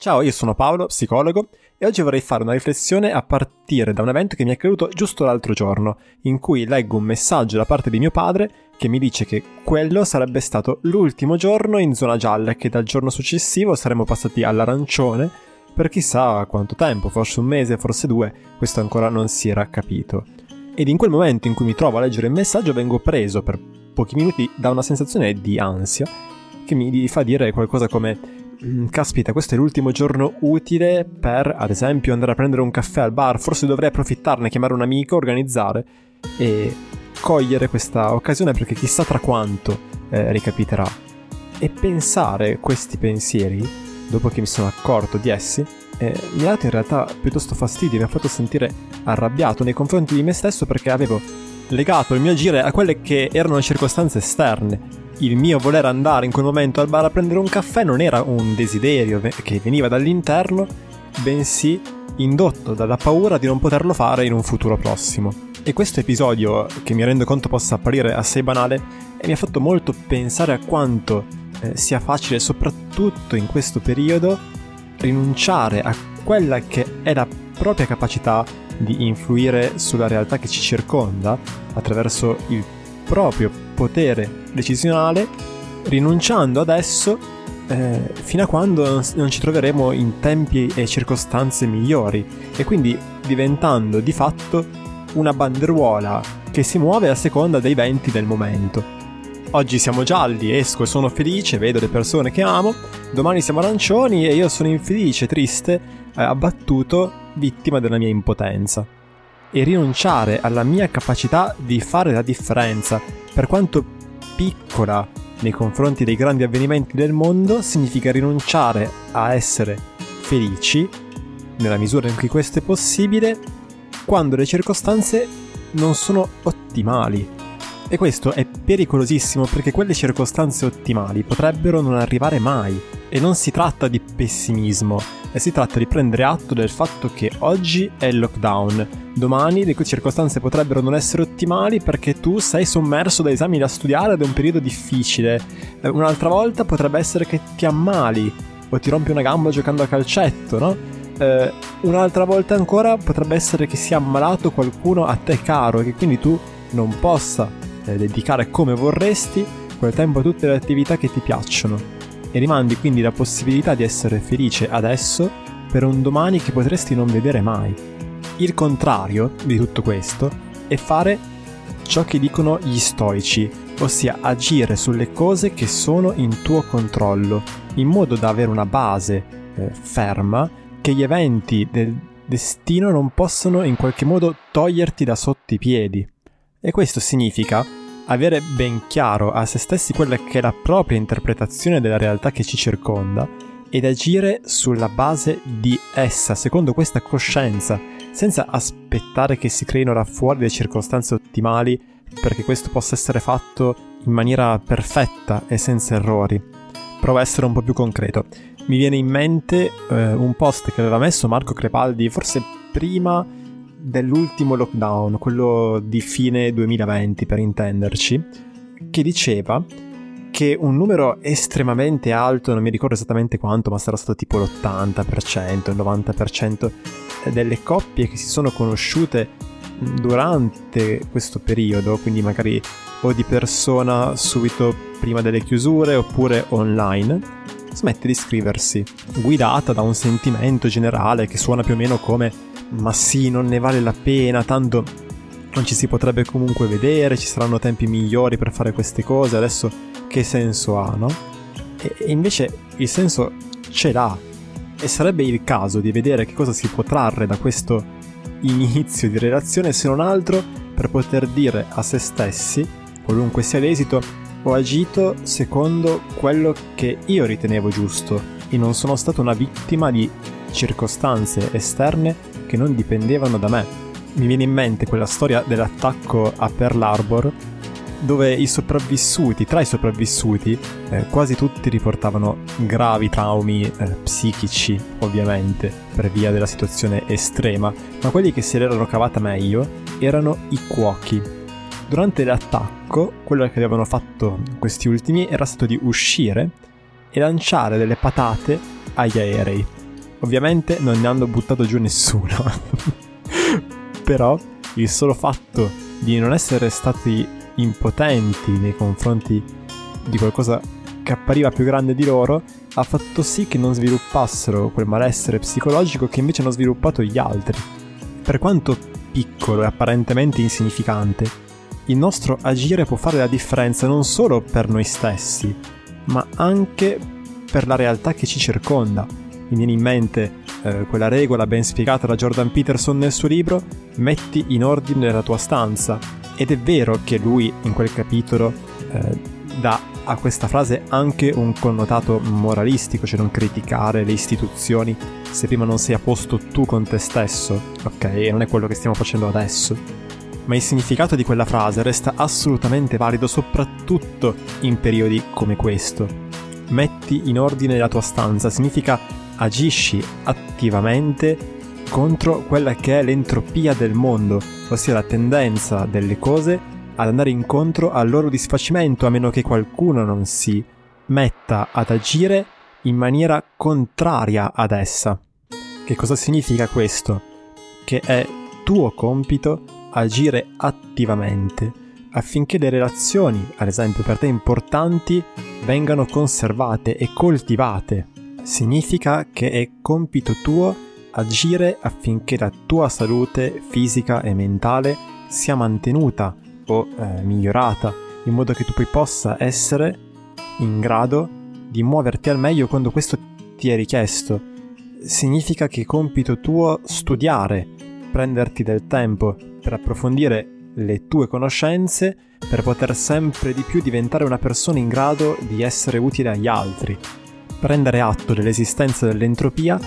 Ciao, io sono Paolo, psicologo, e oggi vorrei fare una riflessione a partire da un evento che mi è accaduto giusto l'altro giorno, in cui leggo un messaggio da parte di mio padre che mi dice che quello sarebbe stato l'ultimo giorno in zona gialla e che dal giorno successivo saremmo passati all'arancione per chissà quanto tempo, forse un mese, forse due, questo ancora non si era capito. Ed in quel momento in cui mi trovo a leggere il messaggio vengo preso per pochi minuti da una sensazione di ansia che mi fa dire qualcosa come caspita, questo è l'ultimo giorno utile per, ad esempio, andare a prendere un caffè al bar, forse dovrei approfittarne, chiamare un amico, organizzare e cogliere questa occasione perché chissà tra quanto eh, ricapiterà. E pensare questi pensieri, dopo che mi sono accorto di essi, eh, mi ha dato in realtà piuttosto fastidio, mi ha fatto sentire arrabbiato nei confronti di me stesso perché avevo legato il mio agire a quelle che erano circostanze esterne il mio voler andare in quel momento al bar a prendere un caffè non era un desiderio che veniva dall'interno, bensì indotto dalla paura di non poterlo fare in un futuro prossimo. E questo episodio, che mi rendo conto possa apparire assai banale, mi ha fatto molto pensare a quanto eh, sia facile, soprattutto in questo periodo, rinunciare a quella che è la propria capacità di influire sulla realtà che ci circonda attraverso il proprio potere decisionale, rinunciando adesso eh, fino a quando non ci troveremo in tempi e circostanze migliori e quindi diventando di fatto una banderuola che si muove a seconda dei venti del momento. Oggi siamo gialli, esco e sono felice, vedo le persone che amo, domani siamo arancioni e io sono infelice, triste, eh, abbattuto, vittima della mia impotenza e rinunciare alla mia capacità di fare la differenza, per quanto piccola nei confronti dei grandi avvenimenti del mondo, significa rinunciare a essere felici, nella misura in cui questo è possibile, quando le circostanze non sono ottimali. E questo è pericolosissimo perché quelle circostanze ottimali potrebbero non arrivare mai. E non si tratta di pessimismo, si tratta di prendere atto del fatto che oggi è il lockdown, domani le circostanze potrebbero non essere ottimali perché tu sei sommerso da esami da studiare ed è un periodo difficile. Eh, un'altra volta potrebbe essere che ti ammali o ti rompi una gamba giocando a calcetto, no? Eh, un'altra volta ancora potrebbe essere che sia ammalato qualcuno a te caro e che quindi tu non possa eh, dedicare come vorresti quel tempo a tutte le attività che ti piacciono e rimandi quindi la possibilità di essere felice adesso per un domani che potresti non vedere mai. Il contrario di tutto questo è fare ciò che dicono gli stoici, ossia agire sulle cose che sono in tuo controllo, in modo da avere una base eh, ferma che gli eventi del destino non possono in qualche modo toglierti da sotto i piedi. E questo significa avere ben chiaro a se stessi quella che è la propria interpretazione della realtà che ci circonda ed agire sulla base di essa, secondo questa coscienza, senza aspettare che si creino là fuori le circostanze ottimali perché questo possa essere fatto in maniera perfetta e senza errori. Provo a essere un po' più concreto. Mi viene in mente eh, un post che aveva messo Marco Crepaldi forse prima dell'ultimo lockdown, quello di fine 2020 per intenderci, che diceva che un numero estremamente alto, non mi ricordo esattamente quanto, ma sarà stato tipo l'80%, il 90% delle coppie che si sono conosciute durante questo periodo, quindi magari o di persona subito prima delle chiusure oppure online, smette di iscriversi, guidata da un sentimento generale che suona più o meno come ma sì, non ne vale la pena, tanto non ci si potrebbe comunque vedere, ci saranno tempi migliori per fare queste cose, adesso che senso ha, no? E, invece il senso ce l'ha e sarebbe il caso di vedere che cosa si può trarre da questo inizio di relazione se non altro per poter dire a se stessi, qualunque sia l'esito, ho agito secondo quello che io ritenevo giusto e non sono stato una vittima di circostanze esterne che non dipendevano da me. Mi viene in mente quella storia dell'attacco a Pearl Harbor dove i sopravvissuti, tra i sopravvissuti, eh, quasi tutti riportavano gravi traumi eh, psichici, ovviamente, per via della situazione estrema, ma quelli che se l'erano cavata meglio erano i cuochi. Durante l'attacco, quello che avevano fatto questi ultimi era stato di uscire e lanciare delle patate agli aerei Ovviamente non ne hanno buttato giù nessuno. Però il solo fatto di non essere stati impotenti nei confronti di qualcosa che appariva più grande di loro ha fatto sì che non sviluppassero quel malessere psicologico che invece hanno sviluppato gli altri. Per quanto piccolo e apparentemente insignificante, il nostro agire può fare la differenza non solo per noi stessi, ma anche per la realtà che ci circonda. Mi viene in mente eh, quella regola ben spiegata da Jordan Peterson nel suo libro Metti in ordine la tua stanza. Ed è vero che lui in quel capitolo eh, dà a questa frase anche un connotato moralistico, cioè non criticare le istituzioni se prima non sei a posto tu con te stesso, ok? E non è quello che stiamo facendo adesso. Ma il significato di quella frase resta assolutamente valido soprattutto in periodi come questo. Metti in ordine la tua stanza significa agisci attivamente contro quella che è l'entropia del mondo, ossia la tendenza delle cose ad andare incontro al loro disfacimento a meno che qualcuno non si metta ad agire in maniera contraria ad essa. Che cosa significa questo? Che è tuo compito agire attivamente affinché le relazioni, ad esempio per te importanti, vengano conservate e coltivate. Significa che è compito tuo agire affinché la tua salute fisica e mentale sia mantenuta o eh, migliorata, in modo che tu poi possa essere in grado di muoverti al meglio quando questo ti è richiesto. Significa che è compito tuo studiare, prenderti del tempo per approfondire le tue conoscenze per poter sempre di più diventare una persona in grado di essere utile agli altri. Prendere atto dell'esistenza dell'entropia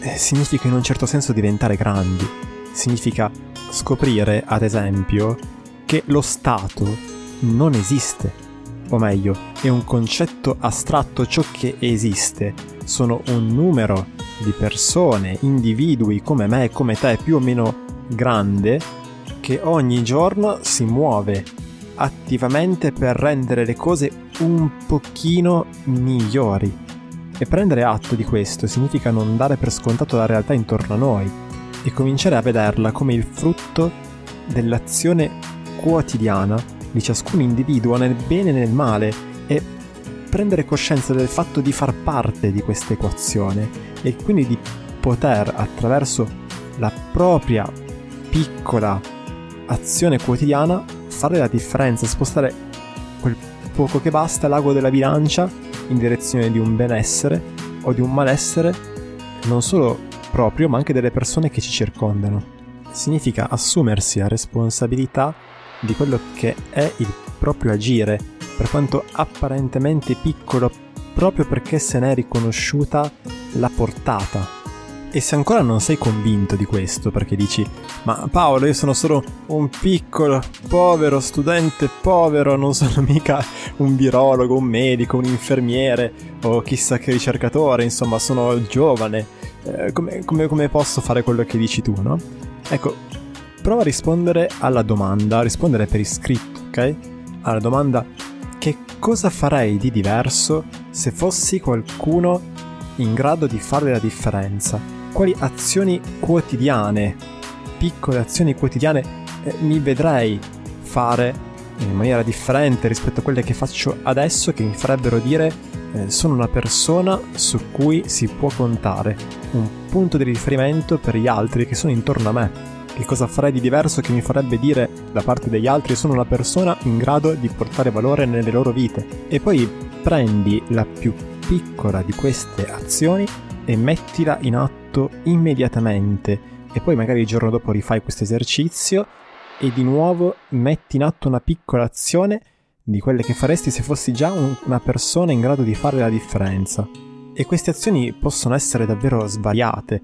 eh, significa in un certo senso diventare grandi. Significa scoprire, ad esempio, che lo Stato non esiste. O meglio, è un concetto astratto, ciò che esiste sono un numero di persone, individui come me come te, più o meno grande, che ogni giorno si muove attivamente per rendere le cose un pochino migliori. E prendere atto di questo significa non dare per scontato la realtà intorno a noi e cominciare a vederla come il frutto dell'azione quotidiana di ciascun individuo nel bene e nel male e prendere coscienza del fatto di far parte di questa equazione e quindi di poter attraverso la propria piccola azione quotidiana fare la differenza, spostare quel poco che basta l'ago della bilancia in direzione di un benessere o di un malessere non solo proprio ma anche delle persone che ci circondano. Significa assumersi la responsabilità di quello che è il proprio agire, per quanto apparentemente piccolo, proprio perché se ne è riconosciuta la portata. E se ancora non sei convinto di questo, perché dici, ma Paolo, io sono solo un piccolo, povero studente povero, non sono mica un virologo, un medico, un infermiere o chissà che ricercatore, insomma, sono giovane, eh, come, come, come posso fare quello che dici tu, no? Ecco, prova a rispondere alla domanda, a rispondere per iscritto, ok? Alla domanda che cosa farei di diverso se fossi qualcuno in grado di fare la differenza? Quali azioni quotidiane, piccole azioni quotidiane eh, mi vedrei fare in maniera differente rispetto a quelle che faccio adesso che mi farebbero dire eh, sono una persona su cui si può contare, un punto di riferimento per gli altri che sono intorno a me. Che cosa farei di diverso che mi farebbe dire da parte degli altri sono una persona in grado di portare valore nelle loro vite? E poi prendi la più piccola di queste azioni e mettila in atto immediatamente e poi magari il giorno dopo rifai questo esercizio e di nuovo metti in atto una piccola azione di quelle che faresti se fossi già un, una persona in grado di fare la differenza. E queste azioni possono essere davvero svariate,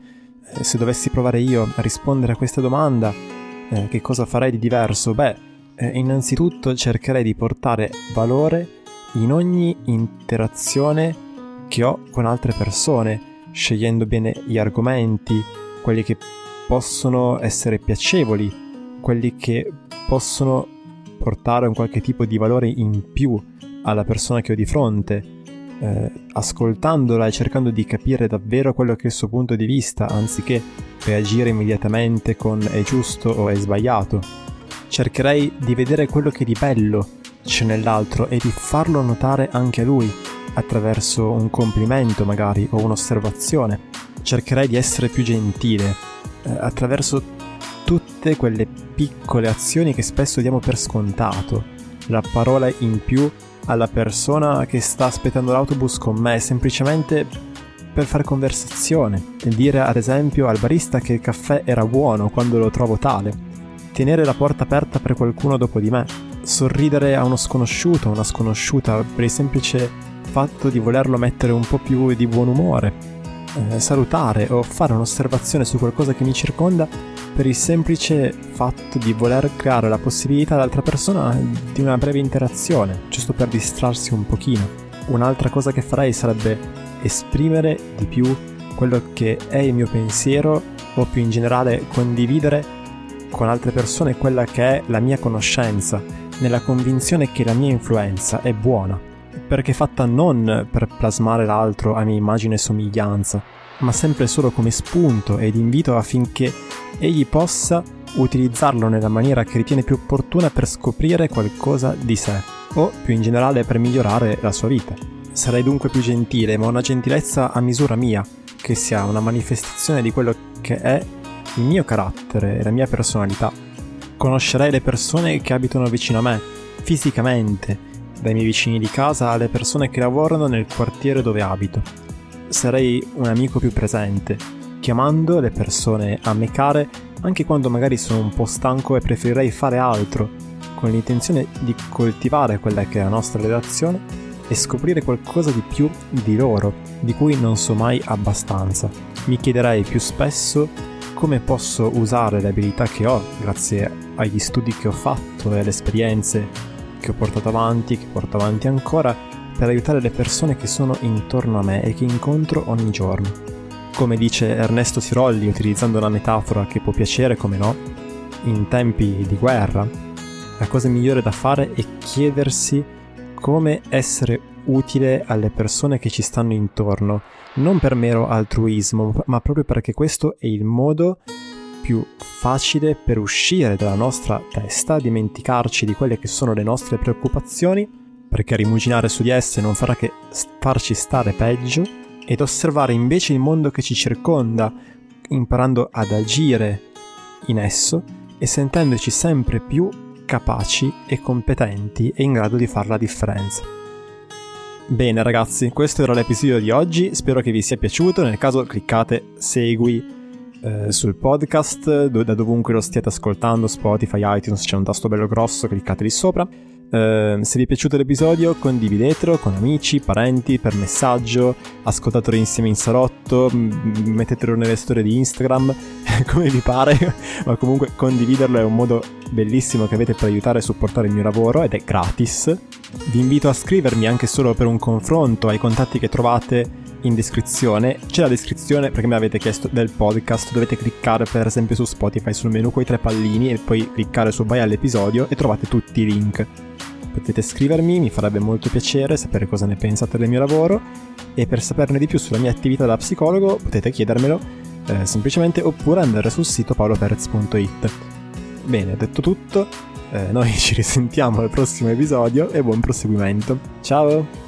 eh, se dovessi provare io a rispondere a questa domanda, eh, che cosa farei di diverso? Beh, eh, innanzitutto cercherei di portare valore in ogni interazione che ho con altre persone, scegliendo bene gli argomenti, quelli che possono essere piacevoli, quelli che possono portare un qualche tipo di valore in più alla persona che ho di fronte, eh, ascoltandola e cercando di capire davvero quello che è il suo punto di vista, anziché reagire immediatamente con è giusto o è sbagliato. Cercherei di vedere quello che di bello c'è nell'altro e di farlo notare anche a lui, attraverso un complimento magari o un'osservazione. Cercherei di essere più gentile, eh, attraverso tutte quelle piccole azioni che spesso diamo per scontato. La parola in più alla persona che sta aspettando l'autobus con me semplicemente per fare conversazione dire ad esempio al barista che il caffè era buono quando lo trovo tale, tenere la porta aperta per qualcuno dopo di me, sorridere a uno sconosciuto, una sconosciuta per il semplice fatto di volerlo mettere un po' più di buon umore, eh, salutare o fare un'osservazione su qualcosa che mi circonda per il semplice fatto di voler creare la possibilità all'altra persona di una breve interazione, giusto per distrarsi un pochino. Un'altra cosa che farei sarebbe esprimere di più quello che è il mio pensiero o più in generale condividere con altre persone quella che è la mia conoscenza, nella convinzione che la mia influenza è buona, perché fatta non per plasmare l'altro a mia immagine e somiglianza, ma sempre solo come spunto ed invito affinché egli possa utilizzarlo nella maniera che ritiene più opportuna per scoprire qualcosa di sé, o più in generale per migliorare la sua vita. Sarei dunque più gentile, ma una gentilezza a misura mia, che sia una manifestazione di quello che è il mio carattere e la mia personalità. Conoscerei le persone che abitano vicino a me, fisicamente, dai miei vicini di casa alle persone che lavorano nel quartiere dove abito. Sarei un amico più presente, chiamando le persone a me care anche quando magari sono un po' stanco e preferirei fare altro, con l'intenzione di coltivare quella che è la nostra relazione e scoprire qualcosa di più di loro, di cui non so mai abbastanza. Mi chiederei più spesso come posso usare le abilità che ho grazie agli studi che ho fatto e alle esperienze che ho portato avanti, che porto avanti ancora, per aiutare le persone che sono intorno a me e che incontro ogni giorno. Come dice Ernesto Sirolli, utilizzando una metafora che può piacere, come no, in tempi di guerra, la cosa migliore da fare è chiedersi come essere utile alle persone che ci stanno intorno, non per mero altruismo, ma proprio perché questo è il modo più facile per uscire dalla nostra testa, dimenticarci di quelle che sono le nostre preoccupazioni, perché rimuginare su di esse non farà che farci stare peggio, ed osservare invece il mondo che ci circonda, imparando ad agire in esso e sentendoci sempre più capaci e competenti e in grado di fare la differenza. Bene ragazzi, questo era l'episodio di oggi, spero che vi sia piaciuto, nel caso cliccate segui eh, sul podcast, da dovunque lo stiate ascoltando, Spotify, iTunes, c'è un tasto bello grosso, cliccate lì sopra. Uh, se vi è piaciuto l'episodio condividetelo con amici, parenti, per messaggio, ascoltatelo insieme in salotto, mettetelo nelle storie di Instagram, come vi pare, ma comunque condividerlo è un modo bellissimo che avete per aiutare e supportare il mio lavoro ed è gratis. Vi invito a scrivermi anche solo per un confronto ai contatti che trovate in descrizione. C'è la descrizione perché mi avete chiesto del podcast, dovete cliccare per esempio su Spotify sul menu con i tre pallini e poi cliccare su vai all'episodio e trovate tutti i link potete scrivermi, mi farebbe molto piacere sapere cosa ne pensate del mio lavoro e per saperne di più sulla mia attività da psicologo potete chiedermelo eh, semplicemente oppure andare sul sito paoloperez.it. Bene, detto tutto, eh, noi ci risentiamo al prossimo episodio e buon proseguimento. Ciao!